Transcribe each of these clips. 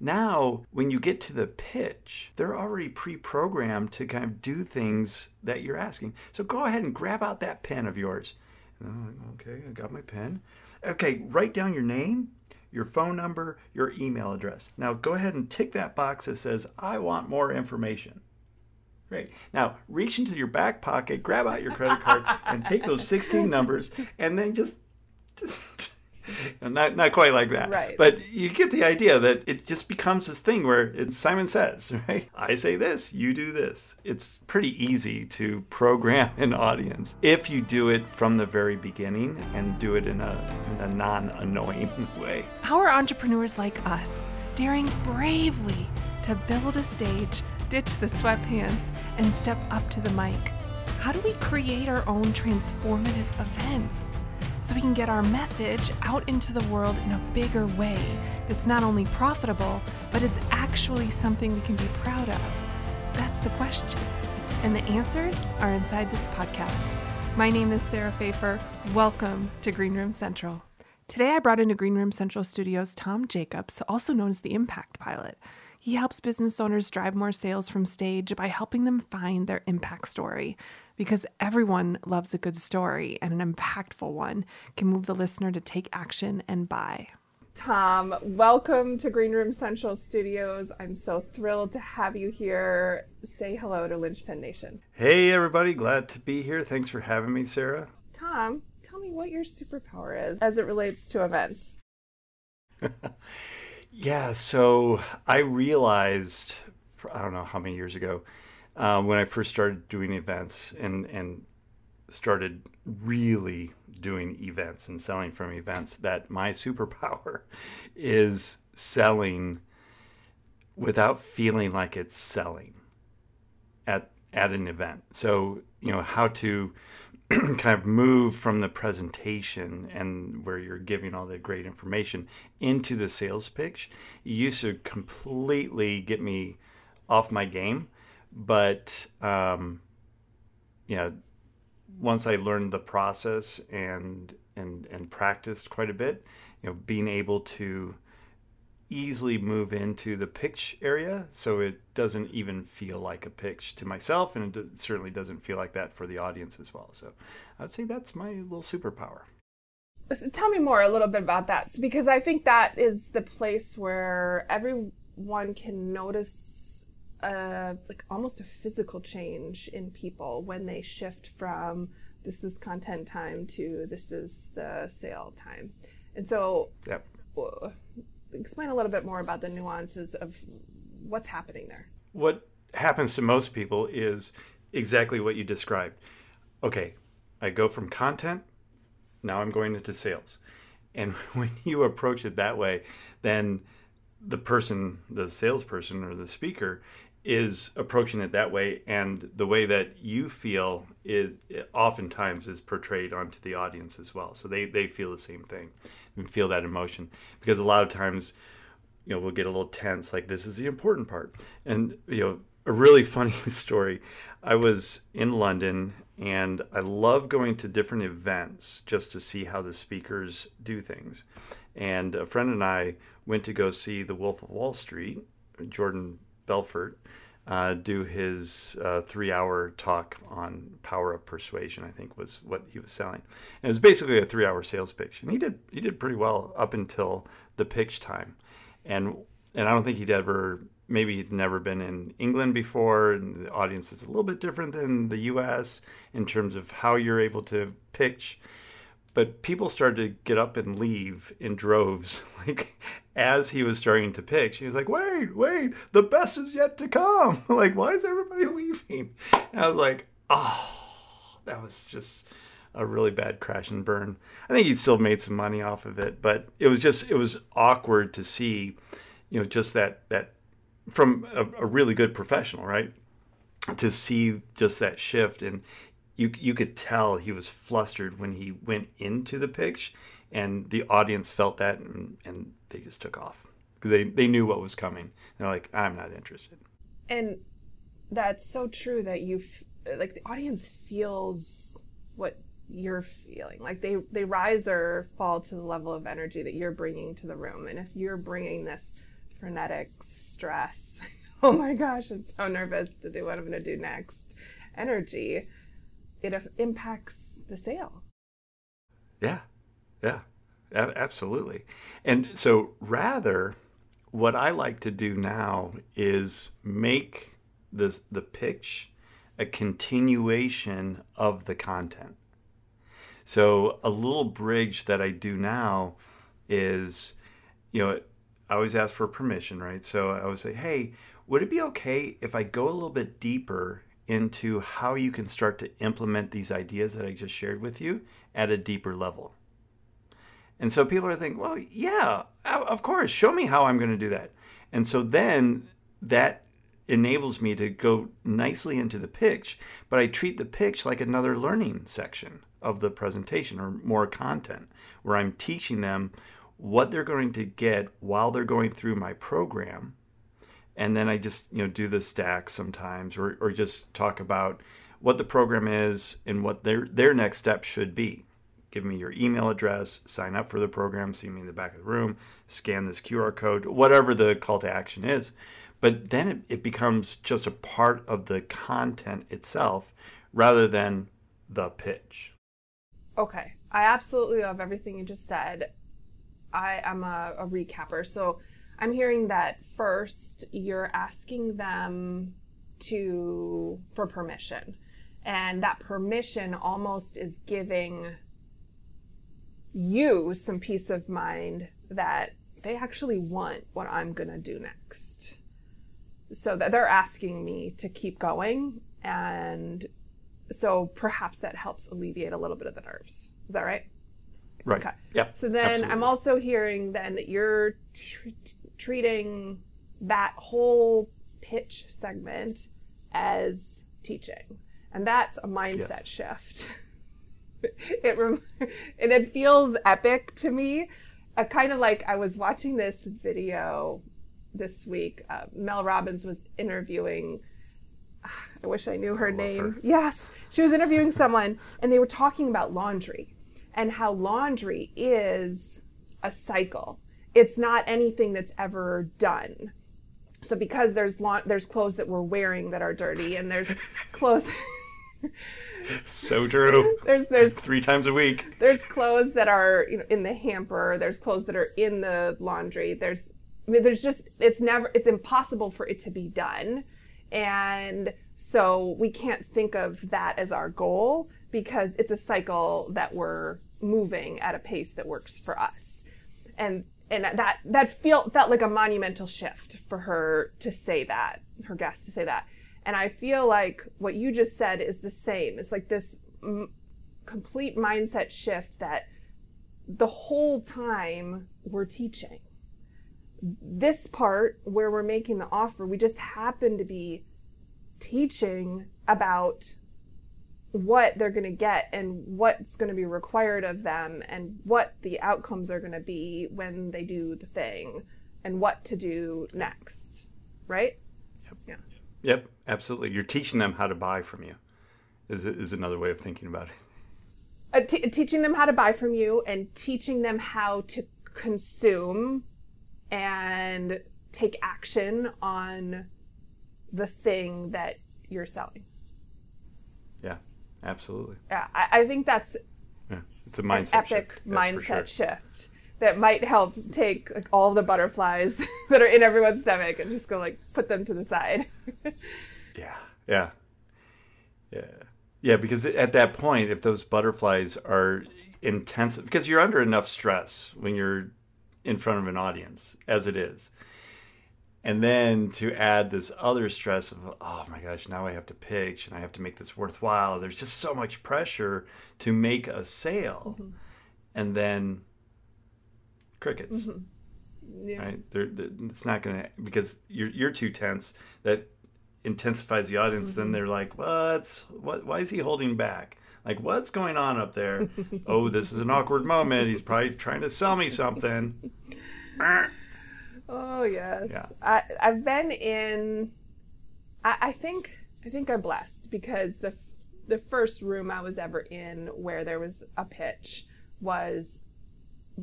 Now, when you get to the pitch, they're already pre programmed to kind of do things that you're asking. So go ahead and grab out that pen of yours. Oh, okay, I got my pen. Okay, write down your name, your phone number, your email address. Now go ahead and tick that box that says, I want more information. Great. Now reach into your back pocket, grab out your credit card, and take those 16 numbers, and then just, just not not quite like that. Right. But you get the idea that it just becomes this thing where it's Simon says, right? I say this, you do this. It's pretty easy to program an audience if you do it from the very beginning and do it in a, in a non-annoying way. How are entrepreneurs like us daring bravely to build a stage, ditch the sweatpants, and step up to the mic? How do we create our own transformative events? So we can get our message out into the world in a bigger way that's not only profitable, but it's actually something we can be proud of? That's the question. And the answers are inside this podcast. My name is Sarah Fejfar. Welcome to Greenroom Central. Today I brought into Greenroom Central Studios Tom Jacobs, also known as the Impact Pilot. He helps business owners drive more sales from stage by helping them find their impact story because everyone loves a good story and an impactful one can move the listener to take action and buy. Tom, welcome to Greenroom Central Studios. I'm so thrilled to have you here. Say hello to Linchpin Nation. Hey, everybody. Glad to be here. Thanks for having me, Sarah. Tom, tell me what your superpower is as it relates to events. yeah, so I realized, I don't know how many years ago, um, when I first started doing events and and started really doing events and selling from events that my superpower is selling without feeling like it's selling at at an event. So, you know, how to kind of move from the presentation and where you're giving all the great information into the sales pitch used to completely get me off my game but um, yeah, once I learned the process and and and practiced quite a bit, you know, being able to easily move into the pitch area so it doesn't even feel like a pitch to myself and it certainly doesn't feel like that for the audience as well. So i'd say that's my little superpower. So tell me more a little bit about that because i think that is the place where everyone can notice a like almost a physical change in people when they shift from this is content time to this is the sale time. And so, yep. Uh, explain a little bit more about the nuances of what's happening there. What happens to most people is exactly what you described. Okay, I go from content, now I'm going into sales. And when you approach it that way, then the person, the salesperson or the speaker, is approaching it that way and the way that you feel is oftentimes is portrayed onto the audience as well. So they, they feel the same thing and feel that emotion. Because a lot of times you know we'll get a little tense like this is the important part. And you know a really funny story. I was in london and i love going to different events just to see how the speakers do things. And a friend and i went to go see the wolf of wall street jordan Belfort uh, do his uh, three hour talk on power of persuasion, I think was what he was selling. And it was basically a three hour sales pitch. And he did he did pretty well up until the pitch time. And and I don't think he'd ever maybe he'd never been in England before and the audience is a little bit different than the US in terms of how you're able to pitch but people started to get up and leave in droves like as he was starting to pitch he was like wait wait the best is yet to come. Like why is everybody leaving? And i was like oh that was just a really bad crash and burn. I think he still made some money off of it but it was just it was awkward to see you know just that that from a, a really good professional right? To see just that shift and you you could tell he was flustered when he went into the pitch, and the audience felt that, and, and they just took off because they they knew what was coming. They're like, I'm not interested. And that's so true that you like the audience feels what you're feeling like they they rise or fall to the level of energy that you're bringing to the room and if you're bringing this frenetic stress. oh my gosh, I'm so nervous to do what I'm going to do next. Energy, it uh, impacts the sale. Yeah, yeah, absolutely. And so, rather, what I like to do now is make the the pitch a continuation of the content. So, a little bridge that I do now is, you know, I always ask for permission, right? So I would say, hey, would it be okay if I go a little bit deeper into how you can start to implement these ideas that I just shared with you at a deeper level? And so people are thinking, well, yeah, of course, show me how I'm going to do that. And so then that enables me to go nicely into the pitch, but I treat the pitch like another learning section of the presentation or more content where I'm teaching them what they're going to get while they're going through my program. And then I just, you know, do the stacks sometimes or, or just talk about what the program is and what their their next step should be. Give me your email address, sign up for the program, see me in the back of the room, scan this QR code, whatever the call to action is. But then it, it becomes just a part of the content itself rather than the pitch. Okay. I absolutely love everything you just said. I am a, a recapper. So I'm hearing that first you're asking them to for permission. And that permission almost is giving you some peace of mind that they actually want what I'm going to do next. So that they're asking me to keep going. And so perhaps that helps alleviate a little bit of the nerves. Is that right? Right. Okay. Yeah. So then absolutely. I'm also hearing then that you're t- t- treating that whole pitch segment as teaching, and that's a mindset yes. shift. it rem- and it feels epic to me. Uh, kind of like I was watching this video this week. Uh, Mel Robbins was interviewing. I wish I knew her name. Her. Yes, she was interviewing someone, and they were talking about laundry and how laundry is a cycle. It's not anything that's ever done. So because there's la- there's clothes that we're wearing that are dirty, and there's clothes. So true. There's there's three times a week. There's clothes that are you know in the hamper. There's clothes that are in the laundry. There's I mean, there's just it's never it's impossible for it to be done, and so we can't think of that as our goal because it's a cycle that we're moving at a pace that works for us. And and that that felt felt like a monumental shift for her to say that, her guest to say that. And I feel like what you just said is the same. It's like this m- complete mindset shift that the whole time we're teaching. This part where we're making the offer, we just happen to be teaching about what they're going to get and what's going to be required of them and what the outcomes are going to be when they do the thing and what to do next right yep. yeah yep absolutely you're teaching them how to buy from you is, is another way of thinking about it uh, t- teaching them how to buy from you and teaching them how to consume and take action on the thing that you're selling yeah Absolutely. Yeah, I, I think that's yeah, it's a mindset epic shift. mindset sure. shift that might help take like, all the butterflies that are in everyone's stomach and just go like put them to the side. yeah, yeah, yeah, yeah. Because at that point, if those butterflies are intense, because you're under enough stress when you're in front of an audience as it is and then to add this other stress of oh my gosh now i have to pitch and i have to make this worthwhile there's just so much pressure to make a sale mm-hmm. and then crickets mm-hmm. yeah. right they're, they're, it's not gonna because you're, you're too tense that intensifies the audience mm-hmm. then they're like what's what why is he holding back like what's going on up there oh this is an awkward moment he's probably trying to sell me something Oh yes. Yeah. I, I've been in. I, I think I think I'm blessed because the the first room I was ever in where there was a pitch was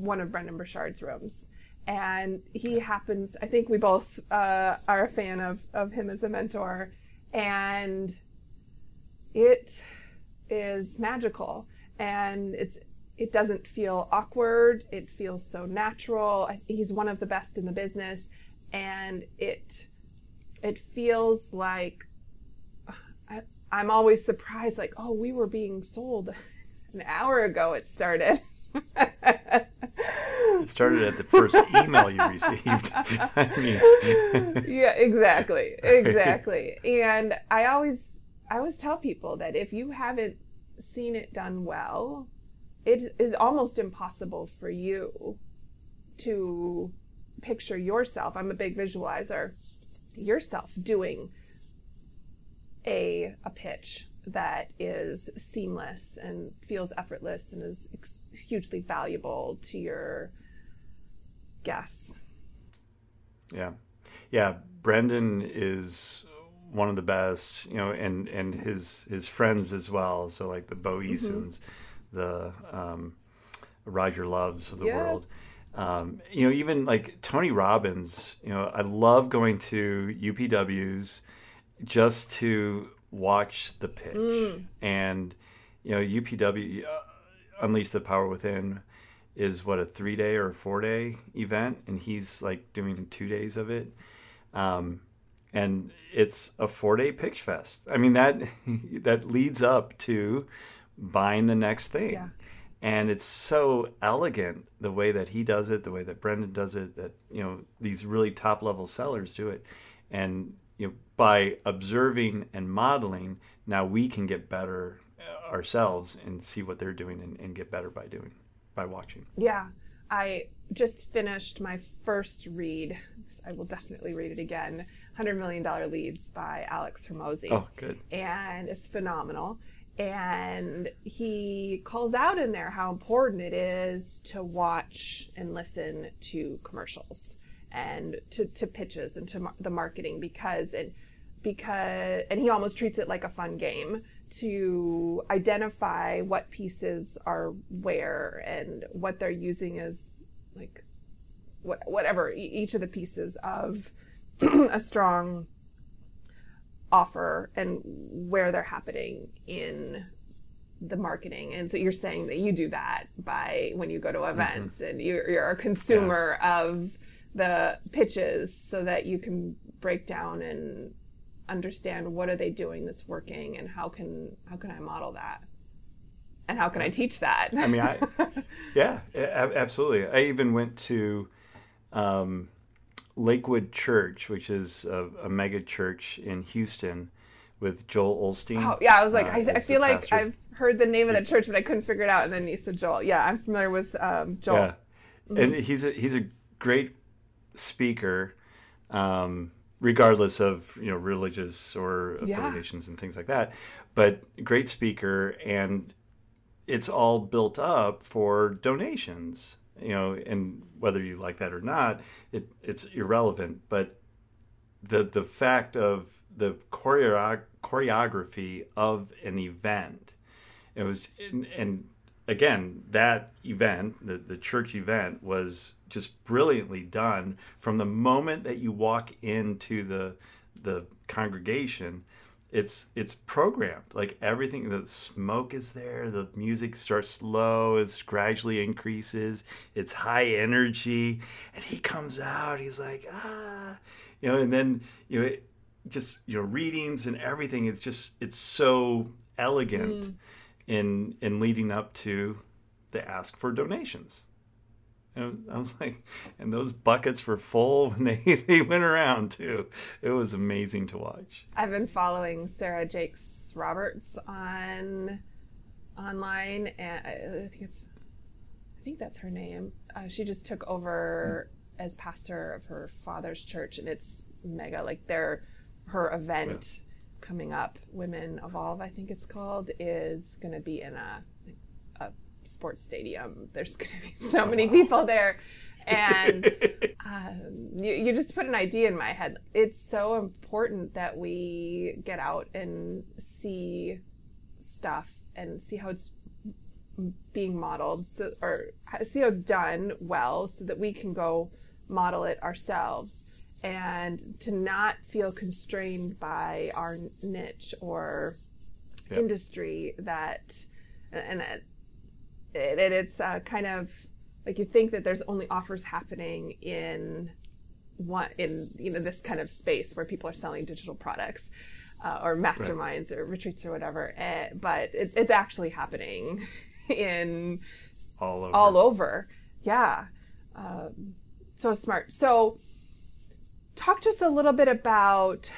one of Brendan Burchard's rooms, and he happens. I think we both uh, are a fan of of him as a mentor, and it is magical, and it's it doesn't feel awkward. It feels so natural. He's one of the best in the business, and it it feels like I, I'm always surprised. Like, oh, we were being sold an hour ago. It started. it started at the first email you received. I mean. yeah, exactly, exactly. And I always, I always tell people that if you haven't seen it done well, it is almost impossible for you to picture yourself. I'm a big visualizer. Yourself doing a a pitch that is seamless and feels effortless and is ex- hugely valuable to your guests. Yeah. Yeah, Brendan is one of the best, you know, and and his his friends as well. So like the Bo mm-hmm. Easons, mm-hmm. the um, Roger Loves of the yes. world. Um, you know, even like Tony Robbins. You know, I love going to UPWs just to watch the pitch mm. and you know UPW uh, Unleash the Power Within is what a three day or four day event, and he's like doing two days of it. Um, and it's a four day pitch fest. I mean that that leads up to buying the next thing. Yeah. And it's so elegant the way that he does it, the way that Brendan does it, that you know these really top level sellers do it, and you know by observing and modeling, now we can get better ourselves and see what they're doing and, and get better by doing by watching. Yeah, I just finished my first read. I will definitely read it again. $100 Million Leads by Alex Hormozi. Oh, good. And it's phenomenal. And he calls out in there how important it is to watch and listen to commercials and to, to pitches and to mar- the marketing because it because and he almost treats it like a fun game to identify what pieces are where and what they're using as like what, whatever each of the pieces of a strong offer and where they're happening in the marketing and so you're saying that you do that by when you go to mm-hmm. events mm-hmm. and you're, you're, a consumer yeah. of the pitches so that you can break down and understand what are they doing that's working and how can how can I model that and how can I teach that? I mean, I yeah, absolutely. I even went to um, Lakewood Church, which is a, a, mega church in Houston, with Joel Osteen. Oh yeah, I was like, uh, I, I, feel like pastor. I've heard the name of the church, but I couldn't figure it out. And then you said Joel. Yeah, I'm familiar with um, Joel. Yeah, mm-hmm. and he's a he's a great speaker. Um, regardless of you know religious or affiliations yeah. and things like that but great speaker and it's all built up for donations you know and whether you like that or not it, it's irrelevant but the the fact of the choreo- choreography of an event it was and, and again, that event, the, the church event, was just brilliantly done from the moment that you walk into the the congregation. It's it's programmed like everything. The smoke is there. The music starts low. It gradually increases. It's high energy, and he comes out. He's like ah, you know, and then you know, it, just you know, readings and everything. It's just it's so elegant. Mm in in leading up to the ask for donations. And I was like, and those buckets were full when they, they went around too. It was amazing to watch. I've been following Sarah Jakes Roberts on online, and I think it's, I think that's her name. Uh, she just took over as pastor of her father's church, and it's mega. Like their her event. Coming up, Women Evolve, I think it's called, is going to be in a, a sports stadium. There's going to be so many people there. And um, you, you just put an idea in my head. It's so important that we get out and see stuff and see how it's being modeled so, or see how it's done well so that we can go model it ourselves and to not feel constrained by our niche or Yep. industry that and it, it, it's uh, kind of like you think that there's only offers happening in one in you know this kind of space where people are selling digital products uh, or masterminds or retreats or whatever uh, but it, it's actually happening in all over. all over yeah um, so smart so talk to us a little bit about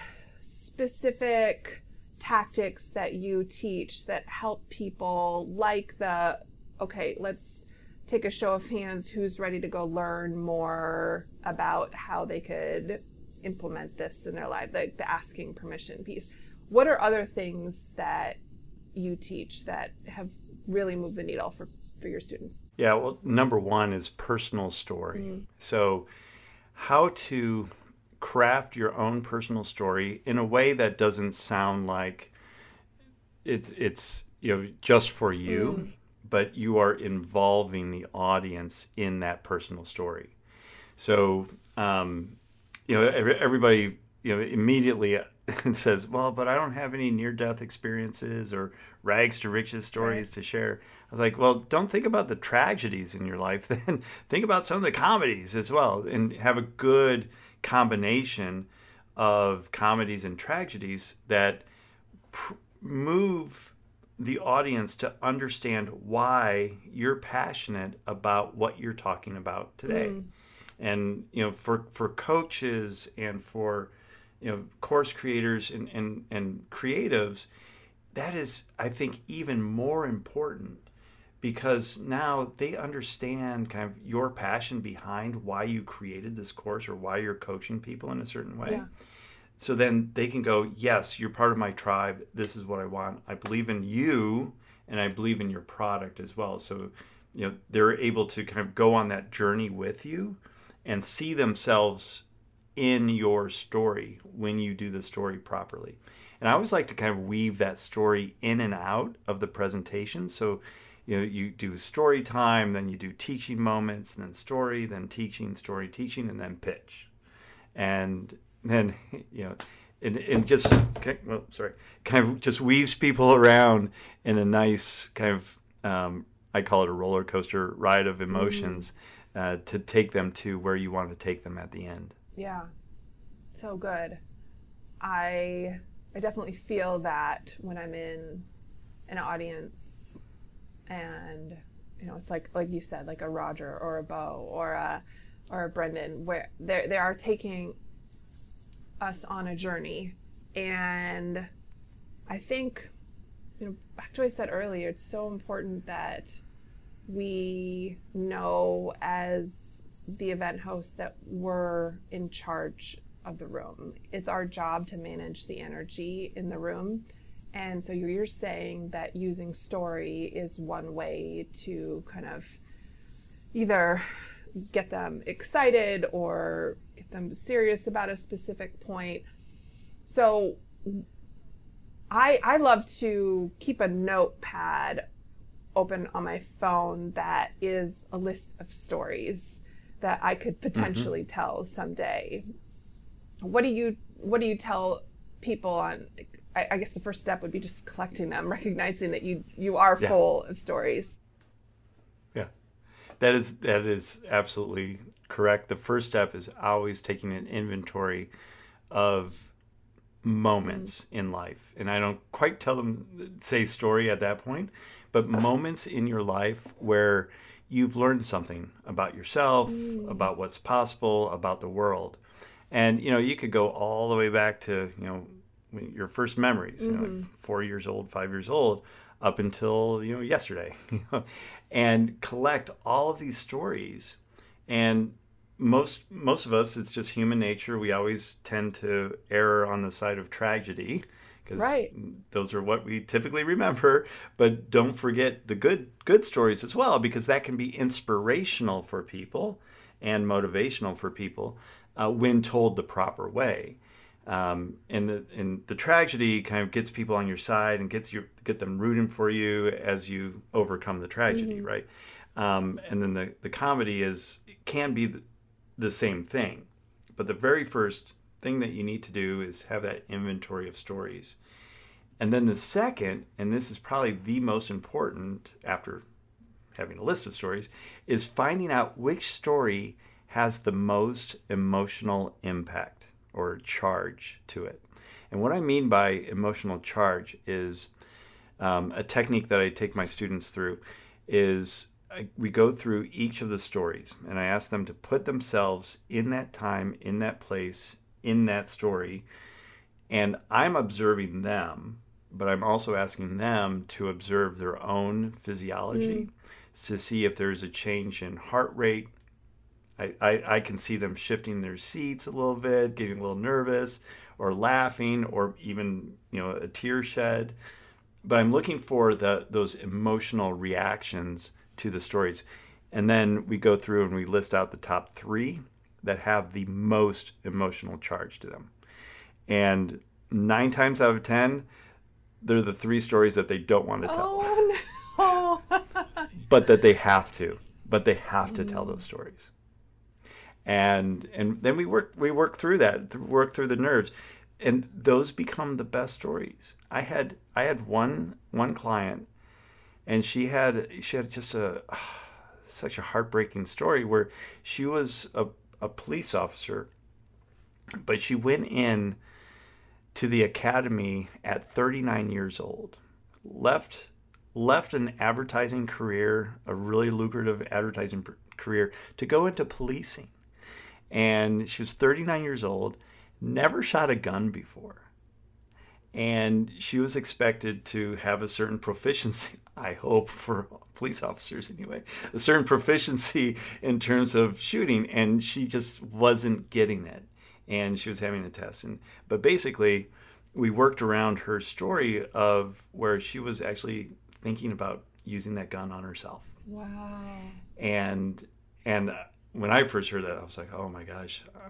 specific tactics that you teach that help people like the okay let's take a show of hands who's ready to go learn more about how they could implement this in their life like the asking permission piece. What are other things that you teach that have really moved the needle for, for your students? Yeah, well, number one is personal story. Mm-hmm. So, how to craft your own personal story in a way that doesn't sound like it's it's you know just for you, but you are involving the audience in that personal story. So, um, you know, every- everybody you know immediately says, "Well, but I don't have any near-death experiences or rags to riches stories to share." I was like, "Well, don't think about the tragedies in your life. Then think about some of the comedies as well, and have a good combination of comedies and tragedies that pr- move." the audience to understand why you're passionate about what you're talking about today hmm. and you know for for coaches and for you know course creators and and, and creatives that is i think even more important because now they understand kind of your passion behind why you created this course or why you're coaching people in a certain way. Yeah. so then they can go yes you're part of my tribe. This is what i want. I believe in you and i believe in your product as well. So you know they're able to kind of go on that journey with you and see themselves in your story when you do the story properly. And i always like to kind of weave that story in and out of the presentation. So you know you do story time then you do teaching moments and then story then teaching story teaching and then pitch and then you know and, and just well, sorry kind of just weaves people around in a nice kind of um, i call it a roller coaster ride of emotions uh, to take them to where you want to take them at the end Yeah. So good. I I definitely feel that when I'm in an audience and you know it's like like you said like a Roger or a Bo or a or a Brendan where they they are taking us on a journey and I think you know back to what I said earlier it's so important that we know as the event host that we're in charge of the room. It's our job to manage the energy in the room. And so you're saying that using story is one way to kind of either get them excited or get them serious about a specific point. So I I love to keep a notepad open on my phone that is a list of stories that I could mm-hmm. potentially tell someday. What do you what do you tell people on I, I guess the first step would be just collecting them, recognizing that you you are Yeah. full of stories. Yeah, that is that is absolutely correct. The first step is always taking an inventory of moments in life, and I don't quite tell them say story at that point, but moments in your life where you've learned something about yourself, mm. about what's possible, about the world, and you know you could go all the way back to you know your first memories, you know, like four years old, five years old, up until you know yesterday, and collect all of these stories. And most most of us, it's just human nature. We always tend to err on the side of tragedy because Right. those are what we typically remember. But don't forget the good good stories as well, because that can be inspirational for people and motivational for people uh, when told the proper way. Um, and the and the tragedy kind of gets people on your side and gets you get them rooting for you as you overcome the tragedy, right? Um, and then the the comedy is can be the, the same thing. But the very first thing that you need to do is have that inventory of stories. And then the second, and this is probably the most important after having a list of stories, is finding out which story has the most emotional impact or charge to it. And what I mean by emotional charge is um, a technique that I take my students through is I, we go through each of the stories and I ask them to put themselves in that time, in that place, in that story. And I'm observing them, but I'm also asking them to observe their own physiology mm. to see if there's a change in heart rate. I, I, I can see them shifting their seats a little bit, getting a little nervous, or laughing, or even you know a tear shed. But I'm looking for the those emotional reactions to the stories. And then we go through and we list out the top three that have the most emotional charge to them. And nine times out of 10, they're the three stories that they don't want to tell. Oh, no. but that they have to. But they have to tell those stories. And and then we work we work through that, work through the nerves. And those become the best stories. I had I had one one client and she had she had just a such a heartbreaking story where she was a, a police officer, but she went in to the academy at 39 years old, left left an advertising career, a really lucrative advertising career, to go into policing. And she was 39 years old, never shot a gun before. And she was expected to have a certain proficiency I hope for police officers anyway, a certain proficiency in terms of shooting, and she just wasn't getting it, and she was having a test. And but basically, we worked around her story of where she was actually thinking about using that gun on herself. Wow. And and when I first heard that, I was like, oh my gosh. Uh,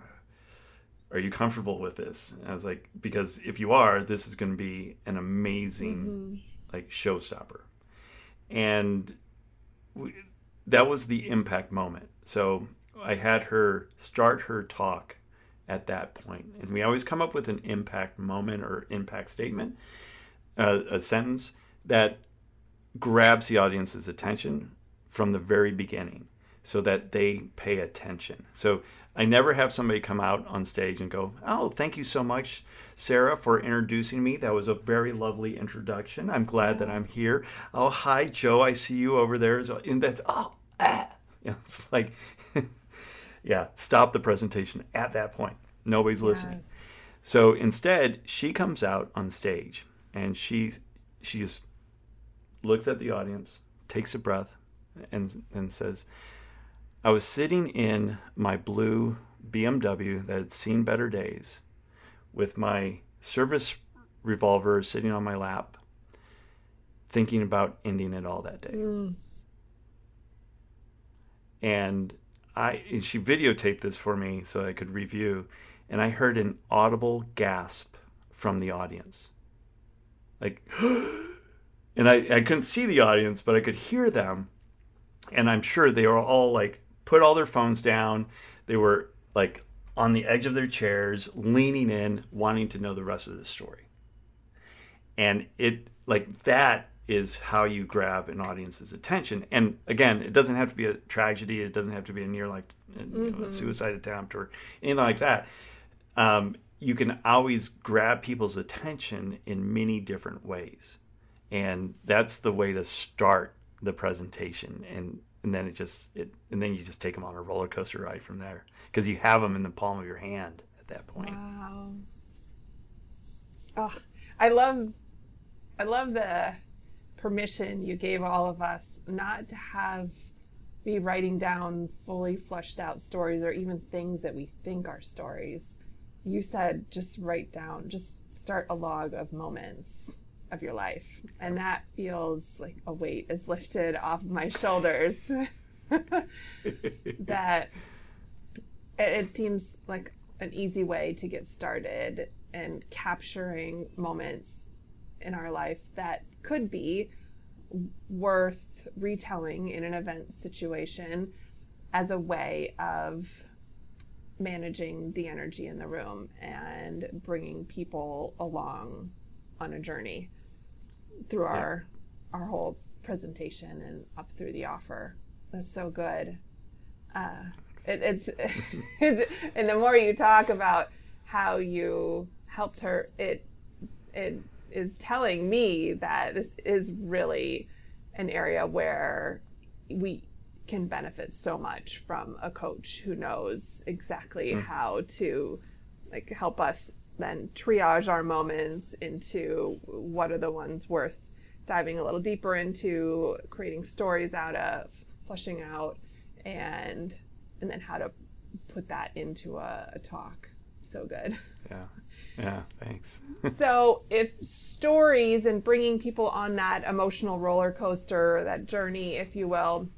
are you comfortable with this? And I was like, because if you are, this is going to be an amazing, mm-hmm. like showstopper and we, that was the impact moment. So I had her start her talk at that point, and we always come up with an impact moment or impact statement, uh, a sentence that grabs the audience's attention from the very beginning, so that they pay attention. So I never have somebody come out on stage and go, "Oh, thank you so much, Sarah, for introducing me. That was a very lovely introduction. I'm glad that I'm here. Oh, hi, Joe. I see you over there." And that's oh, ah. You know, it's like, yeah, stop the presentation at that point. Nobody's listening. Yes. So instead, she comes out on stage and she she just looks at the audience, takes a breath, and and says I was sitting in my blue BMW that had seen better days with my service revolver sitting on my lap, thinking about ending it all that day. Mm. And I and she videotaped this for me so I could review, and I heard an audible gasp from the audience. Like and I, I couldn't see the audience, but I could hear them. And I'm sure they were all like put all their phones down. They were like on the edge of their chairs, leaning in, wanting to know the rest of the story. And it like that is how you grab an audience's attention. And again, it doesn't have to be a tragedy. It doesn't have to be a near life you know, mm-hmm. suicide attempt or anything like that. Um, you can always grab people's attention in many different ways. And that's the way to start the presentation. And and then it just it and then you just take them on a roller coaster ride from there because you have them in the palm of your hand at that point. Wow. Oh, I love, I love the permission you gave all of us not to have be writing down fully fleshed out stories or even things that we think are stories. You said just write down, just start a log of moments of your life. And that feels like a weight is lifted off of my shoulders. that it seems like an easy way to get started and capturing moments in our life that could be worth retelling in an event situation as a way of managing the energy in the room and bringing people along on a journey through yeah. our our whole presentation and up through the offer. That's so good. Uh, it, it's, it's and the more you talk about how you helped her, it it is telling me that this is really an area where we can benefit so much from a coach who knows exactly mm. how to like help us then triage our moments into what are the ones worth diving a little deeper into creating stories out of fleshing out and and then how to put that into a, a talk. So good. Yeah. Yeah thanks. So if stories and bringing people on that emotional roller coaster that journey if you will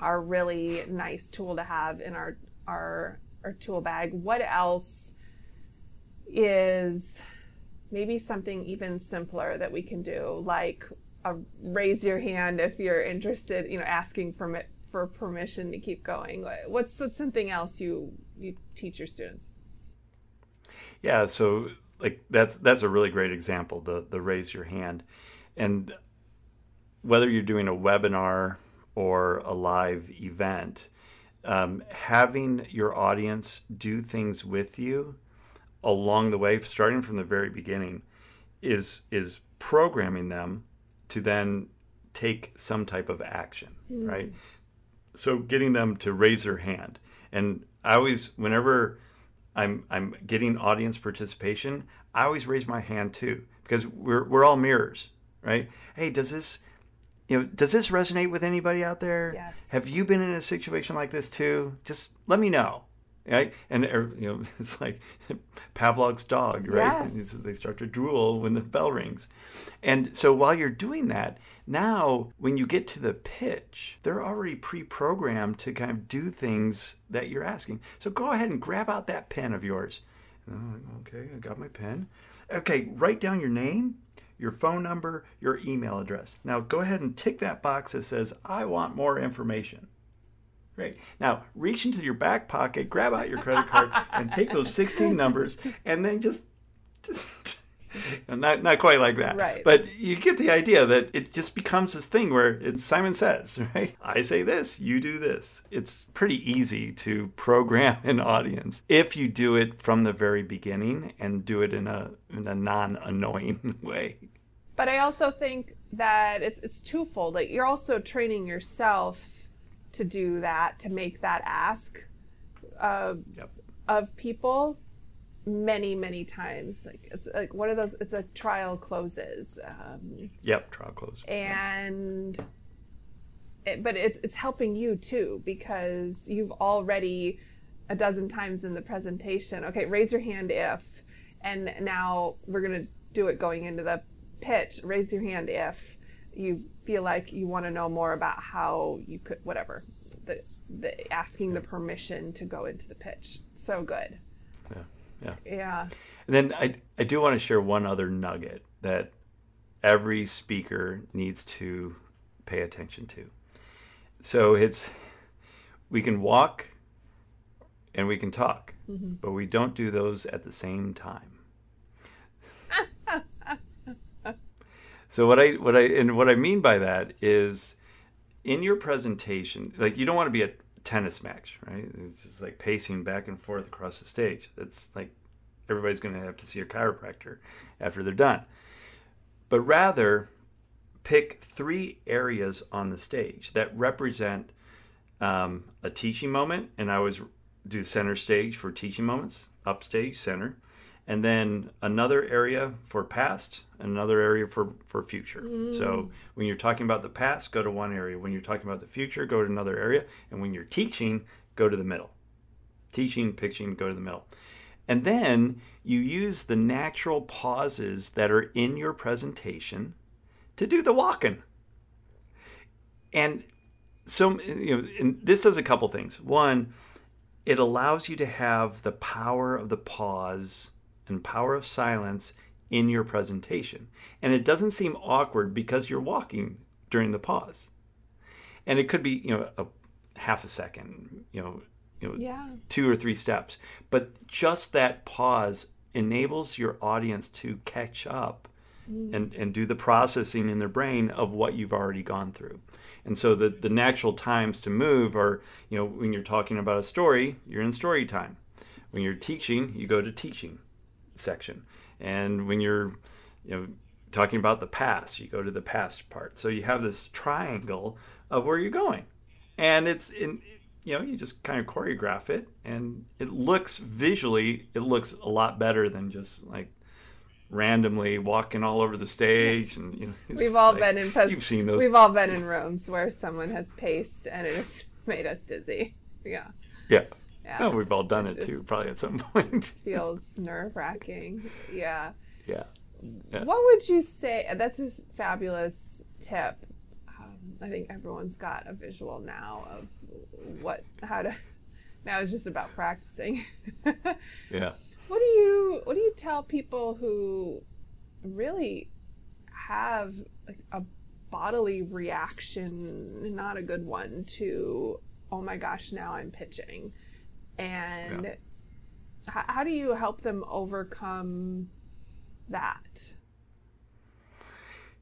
are really nice tool to have in our our our tool bag what else is maybe something even simpler that we can do like a raise your hand if you're interested, you know, asking for for permission to keep going. What's, what's something else you you teach your students? Yeah, so like that's that's a really great example, the the raise your hand. And whether you're doing a webinar or a live event, um, having your audience do things with you along the way, starting from the very beginning, is is programming them to then take some type of action, mm. right? So getting them to raise their hand. And I always, whenever I'm I'm getting audience participation, I always raise my hand too because we're we're all mirrors, right? Hey, does this you know, does this resonate with anybody out there? Yes. Have you been in a situation like this too? Just let me know right? And er, you know, it's like Pavlov's dog, right? Yes. They start to drool when the bell rings. And so while you're doing that, now when you get to the pitch, they're already pre-programmed to kind of do things that you're asking. So go ahead and grab out that pen of yours. Okay, I got my pen. Okay, write down your name, your phone number, your email address. Now go ahead and tick that box that says, I want more information. Great. Now reach into your back pocket, grab out your credit card, and take those 16 numbers, and then just, just not not quite like that. Right. But you get the idea that it just becomes this thing where it's Simon says, right? I say this, you do this. It's pretty easy to program an audience if you do it from the very beginning and do it in a in a non-annoying way. But I also think that it's it's twofold. Like you're also training yourself to do that, to make that ask uh, yep. of people many, many times. Like it's like one of those. It's a trial closes. Um, yep, trial close. And, it, but it's it's helping you too because you've already a dozen times in the presentation. Okay, raise your hand if, and now we're gonna do it going into the pitch. Raise your hand if you feel like you want to know more about how you could whatever the, the asking the permission to go into the pitch. So good. Yeah yeah. Yeah. And then i i do want to share one other nugget that every speaker needs to pay attention to. So it's we can walk and we can talk mm-hmm. but we don't do those at the same time So what I what I and what I mean by that is in your presentation, like you don't want to be a tennis match, right? It's just like pacing back and forth across the stage. That's like everybody's going to have to see a chiropractor after they're done. But rather pick three areas on the stage that represent um, a teaching moment, and I always do center stage for teaching moments, upstage, center and then another area for past another area for for future. Mm. so when you're talking about the past go to one area. When you're talking about the future go to another area. And when you're teaching go to the middle. Teaching pitching go to the middle. And then you use the natural pauses that are in your presentation to do the walking. And so you know and this does a couple things. One it allows you to have the power of the pause and power of silence in your presentation. And it doesn't seem awkward because you're walking during the pause. And it could be, you know, a half a second, you know, you know, Yeah. two or three steps. But just that pause enables your audience to catch up mm. and, and do the processing in their brain of what you've already gone through. And so the, the natural times to move are, you know, when you're talking about a story, you're in story time. When you're teaching, you go to teaching section. And when you're, you know, talking about the past, you go to the past part. So you have this triangle of where you're going. And it's in you know, you just kind of choreograph it and it looks visually it looks a lot better than just like randomly walking all over the stage and you know We've all like- been in you've seen those We've all been in rooms where someone has paced and it has made us dizzy. Yeah. yeah Yeah. Oh, we've all done It it too probably at some point Feels nerve wracking. Yeah. yeah Yeah. What would you say? That's a fabulous tip. Um, I think everyone's got a visual now of what, how to. Now it's just about practicing. yeah What do you what do you tell people who really have like a bodily reaction, not a good one, to oh my gosh, now I'm pitching, and Yeah. h- how do you help them overcome that?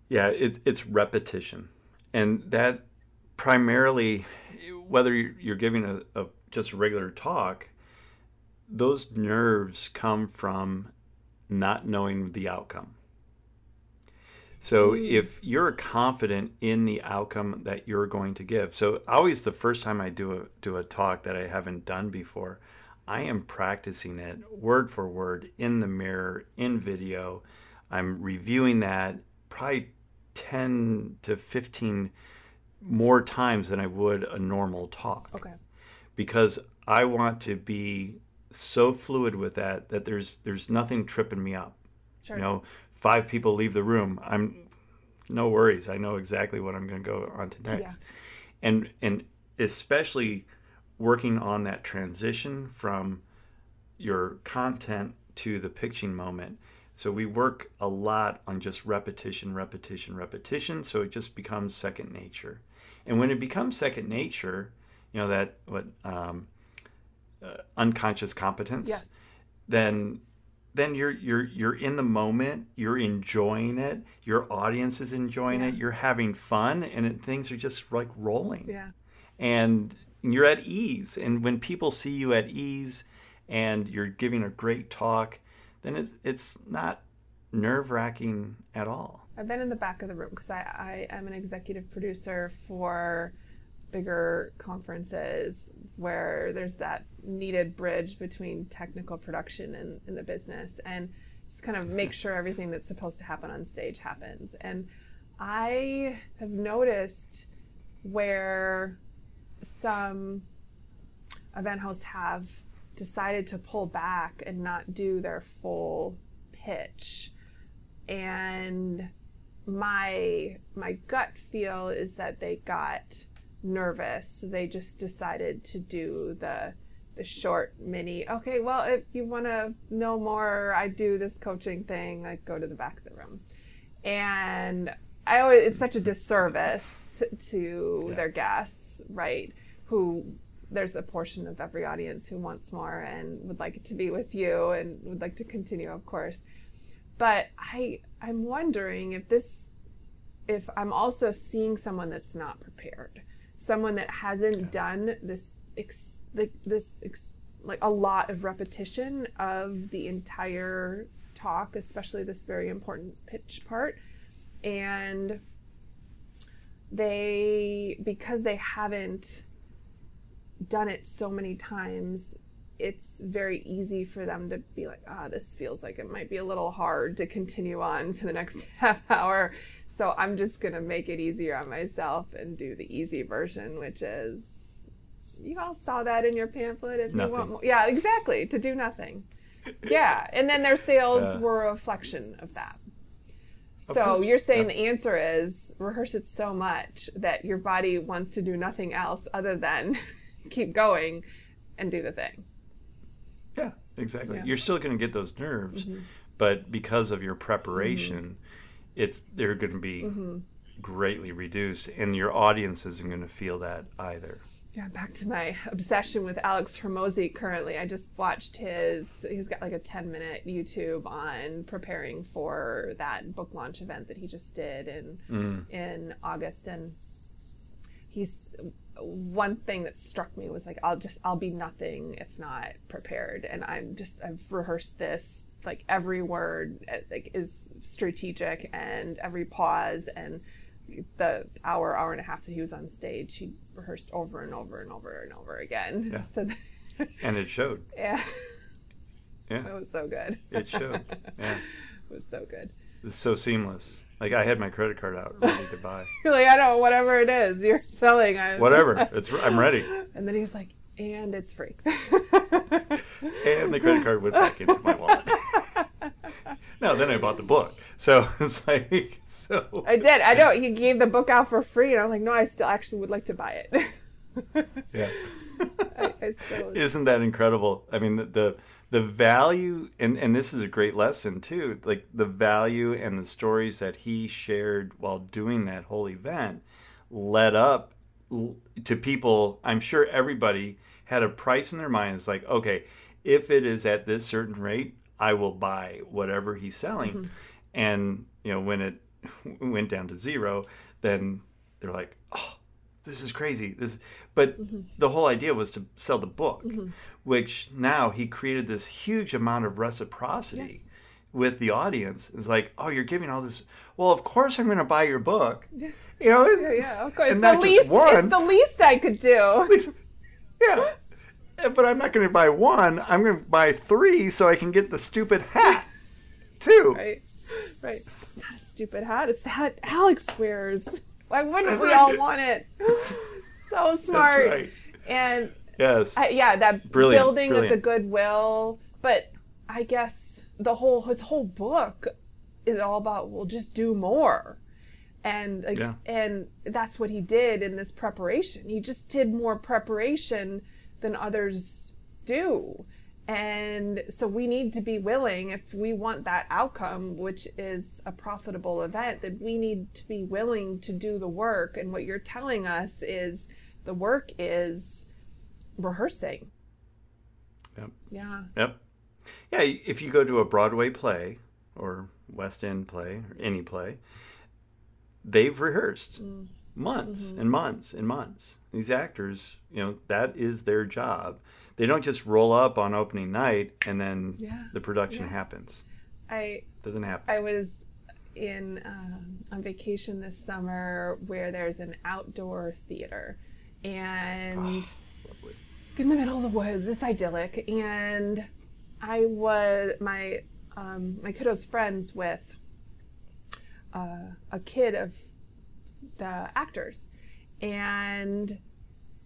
Yeah, it, it's repetition, and that primarily, whether you're you're giving a, a just a regular talk, those nerves come from not knowing the outcome. So if you're confident in the outcome that you're going to give, so always the first time I do a do a talk that I haven't done before, I am practicing it word for word in the mirror in video. I'm reviewing that probably 10 to 15 more times than I would a normal talk Okay. because I want to be so fluid with that that there's there's nothing tripping me up. Sure. You know, five people leave the room. I'm no worries. I know exactly what I'm going to go on to next. And and especially working on that transition from your content to the pitching moment. So we work a lot on just repetition, repetition, repetition. So it just becomes second nature. And when it becomes second nature, you know that what um, uh, unconscious competence. Yes. Then then you're you're you're in the moment. You're enjoying it. Your audience is enjoying it. You're having fun, and it, things are just like rolling Yeah. and you're at ease. And when people see you at ease and you're giving a great talk, then it's it's not nerve wracking at all. I've been in the back of the room because I, I am an executive producer for bigger conferences where there's that needed bridge between technical production and, and the business and just kind of make sure everything that's supposed to happen on stage happens. And I have noticed where some event hosts have decided to pull back and not do their full pitch and my my gut feel is that they got nervous. So they just decided to do the the short mini okay well if you want to know more i do this coaching thing like go to the back of the room. And i always it's such a disservice to Yeah. their guests right who there's a portion of every audience who wants more and would like to be with you and would like to continue of course. But i i'm wondering if this if i'm also seeing someone that's not prepared someone that hasn't done this ex, like this ex, like a lot of repetition of the entire talk especially this very important pitch part and they because they haven't done it so many times it's very easy for them to be like, ah, this feels like it might be a little hard to continue on for the next half hour. So I'm just going to make it easier on myself and do the easy version, which is you all saw that in your pamphlet. If Nothing. you want more. Yeah, exactly. To do nothing. Yeah. And then their sales Yeah. were a reflection of that. So course, you're saying yeah. the answer is rehearse it so much that your body wants to do nothing else other than keep going and do the thing. Yeah, exactly. Yeah. Mm-hmm. You're still going to get those nerves, but because of your preparation, it's they're going to be Mm-hmm. greatly reduced, and your audience isn't going to feel that either. Yeah, back to my obsession with Alex Hormozi currently. I just watched his, he's got like a 10 minute YouTube on preparing for that book launch event that he just did in, Mm. in August. And he's, one thing that struck me was like, I'll just, I'll be nothing if not prepared. And I'm just, I've rehearsed this, like every word uh, like is strategic and every pause and the hour, hour and a half that he was on stage, he rehearsed over and over and over and over again. Yeah. So, And it showed. yeah, Yeah. it was so good. It showed. Yeah. it was so good. It's so seamless. Like I had my credit card out ready to buy. You're like, I don't know, whatever it is you're selling. I, Whatever. It's I'm ready. And then he was like, and it's free. And the credit card went back into my wallet. no, then I bought the book. So it's like so I did. I know. He gave the book out for free, and I'm like, no, I still actually would like to buy it. yeah. I, I still. Isn't that incredible? I mean, the, the the value, and and this is a great lesson too. Like the value and the stories that he shared while doing that whole event led up to people. I'm sure everybody had a price in their mind. It's like, okay, if it is at this certain rate, I will buy whatever he's selling. Mm-hmm. And you know, when it went down to zero, then they're like, oh, this is crazy. This, but mm-hmm. the whole idea was to sell the book, mm-hmm. Which now he created this huge amount of reciprocity Yes. with the audience. It's like, oh, you're giving all this. Well, of course I'm going to buy your book. You know, Yeah, yeah, of course. and It's the least. one. It's the least I could do. yeah. But I'm not going to buy one. I'm going to buy three so I can get the stupid hat, too. Right. Right. It's not a stupid hat. It's the hat Alex wears. Why wouldn't we all want it? So smart. That's right. And Yes. I, yeah, that Brilliant, building of the goodwill. But I guess the whole his whole book is all about well, just do more, and Yeah. and that's what he did in this preparation. He just did more preparation than others do. And so we need to be willing, if we want that outcome, which is a profitable event, that we need to be willing to do the work. And what you're telling us is the work is rehearsing. Yep. Yeah. Yep. Yeah, if you go to a Broadway play or West End play or any play, they've rehearsed mm. months mm-hmm. and months and months. These actors, you know, that is their job. They don't just roll up on opening night and then Yeah, the production yeah. happens. I Doesn't happen. I was in um, on vacation this summer where there's an outdoor theater, and Lovely. In the middle of the woods. It's idyllic, and I was my um, my kiddo's friends with uh, a kid of the actors, and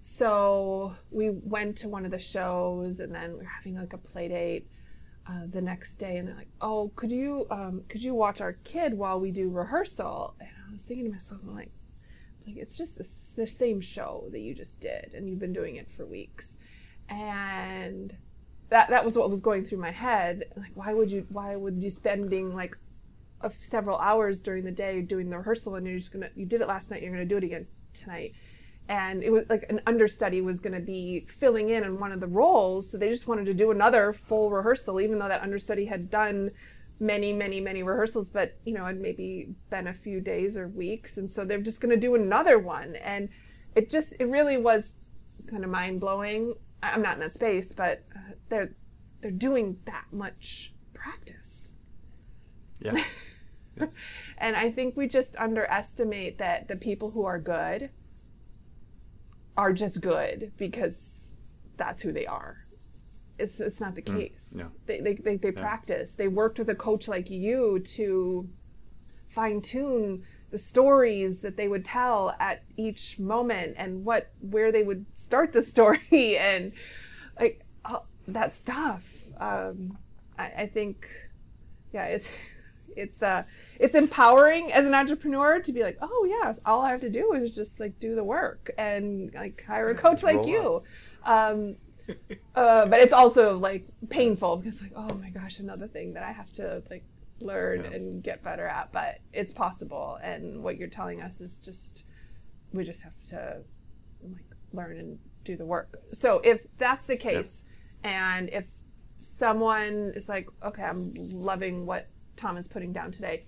so we went to one of the shows, and then we were having like a play date. Uh, the next day, and they're like, "Oh, could you um, could you watch our kid while we do rehearsal?" And I was thinking to myself, I'm like, like it's just the same show that you just did and you've been doing it for weeks and that that was what was going through my head. Like why would you why would you spending like several hours during the day doing the rehearsal and you're just gonna you did it last night you're gonna do it again tonight. And it was like an understudy was going to be filling in in one of the roles so they just wanted to do another full rehearsal even though that understudy had done many many many rehearsals but you know had maybe been a few days or weeks and so they're just going to do another one. And it just it really was kind of mind-blowing. I- i'm not in that space but uh, they're they're doing that much practice Yeah. and I think we just underestimate that the people who are good are just good because that's who they are. It's, it's not the case. yeah. They, they, they, they practice. They worked with a coach like you to fine tune the stories that they would tell at each moment and what where they would start the story and like that stuff. Um, I, I think, yeah, it's it's uh it's empowering as an entrepreneur to be like, oh yes, all I have to do is just like do the work and like hire a coach like you. Um, uh, but it's also like painful because like, oh my gosh, another thing that I have to like learn Yeah. and get better at. But it's possible, and what you're telling us is just we just have to like learn and do the work. So if that's the case, and if someone is like, okay, I'm loving what Tom is putting down today,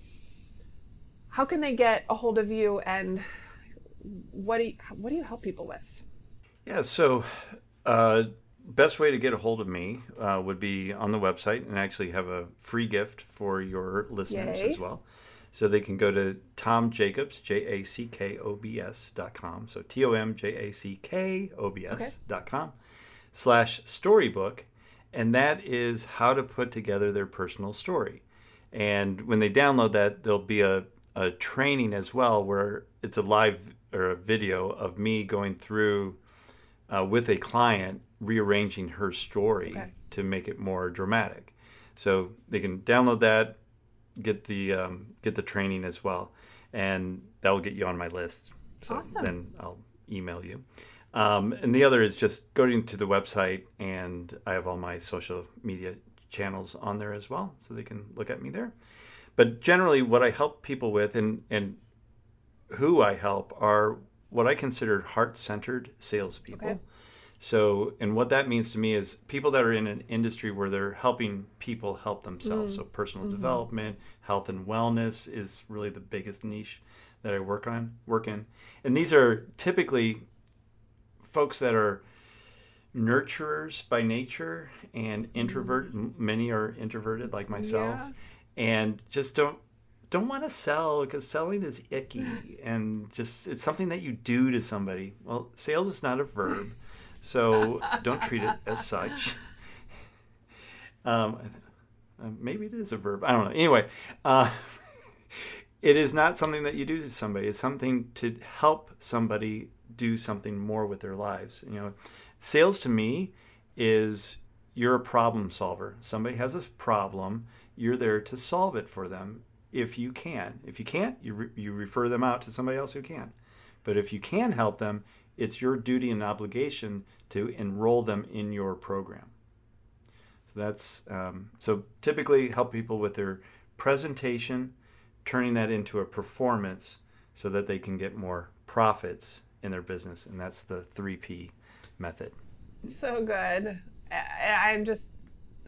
how can they get a hold of you and what do you, what do you help people with? Yeah, so uh, best way to get a hold of me uh, would be on the website and actually have a free gift for your listeners Yay. as well. So they can go to Tom Jackobs, J A C K O B S dot com. So T O M J A C K O B S dot com slash storybook. And that is how to put together their personal story. And when they download that, there'll be a, a training as well where it's a live or a video of me going through uh, with a client rearranging her story Okay. to make it more dramatic. So they can download that, get the um, get the training as well, and that will get you on my list. So Awesome. then I'll email you. Um, and the other is just going to the website, and I have all my social media channels on there as well, so they can look at me there. But generally, what I help people with, and and who I help, are what I consider heart-centered salespeople. Okay. So, and what that means to me is people that are in an industry where they're helping people help themselves. Mm. So, personal mm-hmm. development, health and wellness is really the biggest niche that I work on, work in. And these are typically folks that are nurturers by nature and introvert. Mm. m Many are introverted, like myself, Yeah. and just don't don't want to sell because selling is icky and just it's something that you do to somebody. Well, sales is not a verb, so don't treat it as such. Um, uh, maybe it is a verb. I don't know. Anyway, uh, it is not something that you do to somebody. It's something to help somebody do something more with their lives. You know, sales to me is you're a problem solver. Somebody has a problem. You're there to solve it for them if you can. If you can't, you, re- you refer them out to somebody else who can. But if you can help them, it's your duty and obligation to enroll them in your program. So that's um, so typically help people with their presentation, turning that into a performance so that they can get more profits in their business, and that's the three P method. So good. I'm just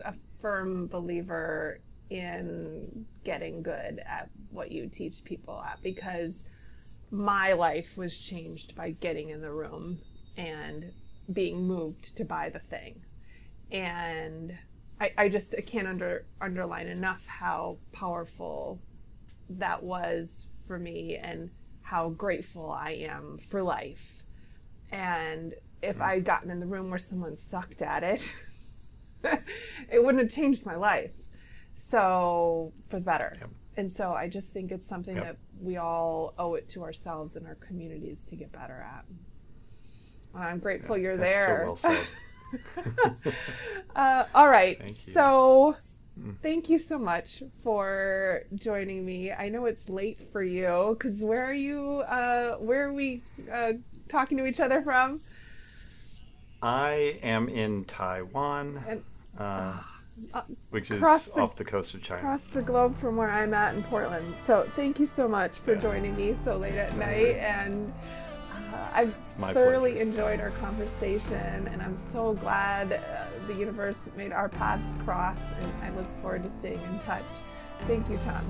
a firm believer in getting good at what you teach people at because my life was changed by getting in the room and being moved to buy the thing. And I, I just I can't under underline enough how powerful that was for me and how grateful I am for life. And if I'd gotten in the room where someone sucked at it, it wouldn't have changed my life. So for the better. Yep. And so I just think it's something Yep. that we all owe it to ourselves and our communities to get better at. I'm grateful you're That's there. so well said. Uh, all right. Thank. So, thank you so much for joining me. I know it's late for you because where are you? Uh, where are we uh, talking to each other from? I am in Taiwan, And uh, which is the- off the coast of China. across the globe from where I'm at in Portland. So, thank you so much for Yeah. joining me so late at No night. worries. And uh, I've thoroughly pleasure. enjoyed our conversation, and I'm so glad uh, the universe made our paths cross. And I look forward to staying in touch. Thank you, Tom.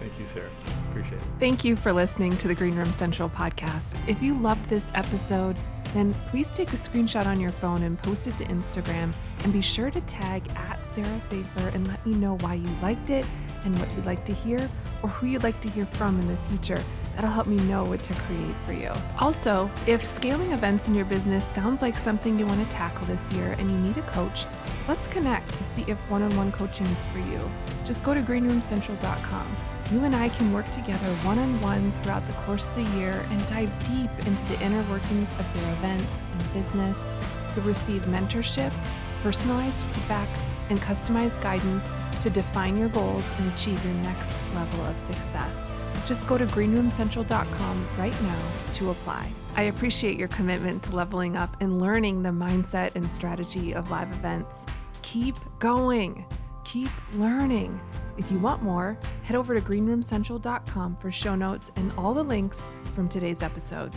Thank you, Sarah. Appreciate it. Thank you for listening to the Greenroom Central podcast. If you loved this episode, then please take a screenshot on your phone and post it to Instagram. And be sure to tag at Sarah Fejfar and let me know why you liked it and what you'd like to hear or who you'd like to hear from in the future. That'll help me know what to create for you. Also, if scaling events in your business sounds like something you want to tackle this year and you need a coach, let's connect to see if one on one coaching is for you. Just go to greenroomcentral.com. You and I can work together one on one throughout the course of the year and dive deep into the inner workings of your events and business. You'll receive mentorship, personalized feedback, and customized guidance to define your goals and achieve your next level of success. Just go to greenroomcentral.com right now to apply. I appreciate your commitment to leveling up and learning the mindset and strategy of live events. Keep going, keep learning. If you want more, head over to greenroomcentral.com for show notes and all the links from today's episode.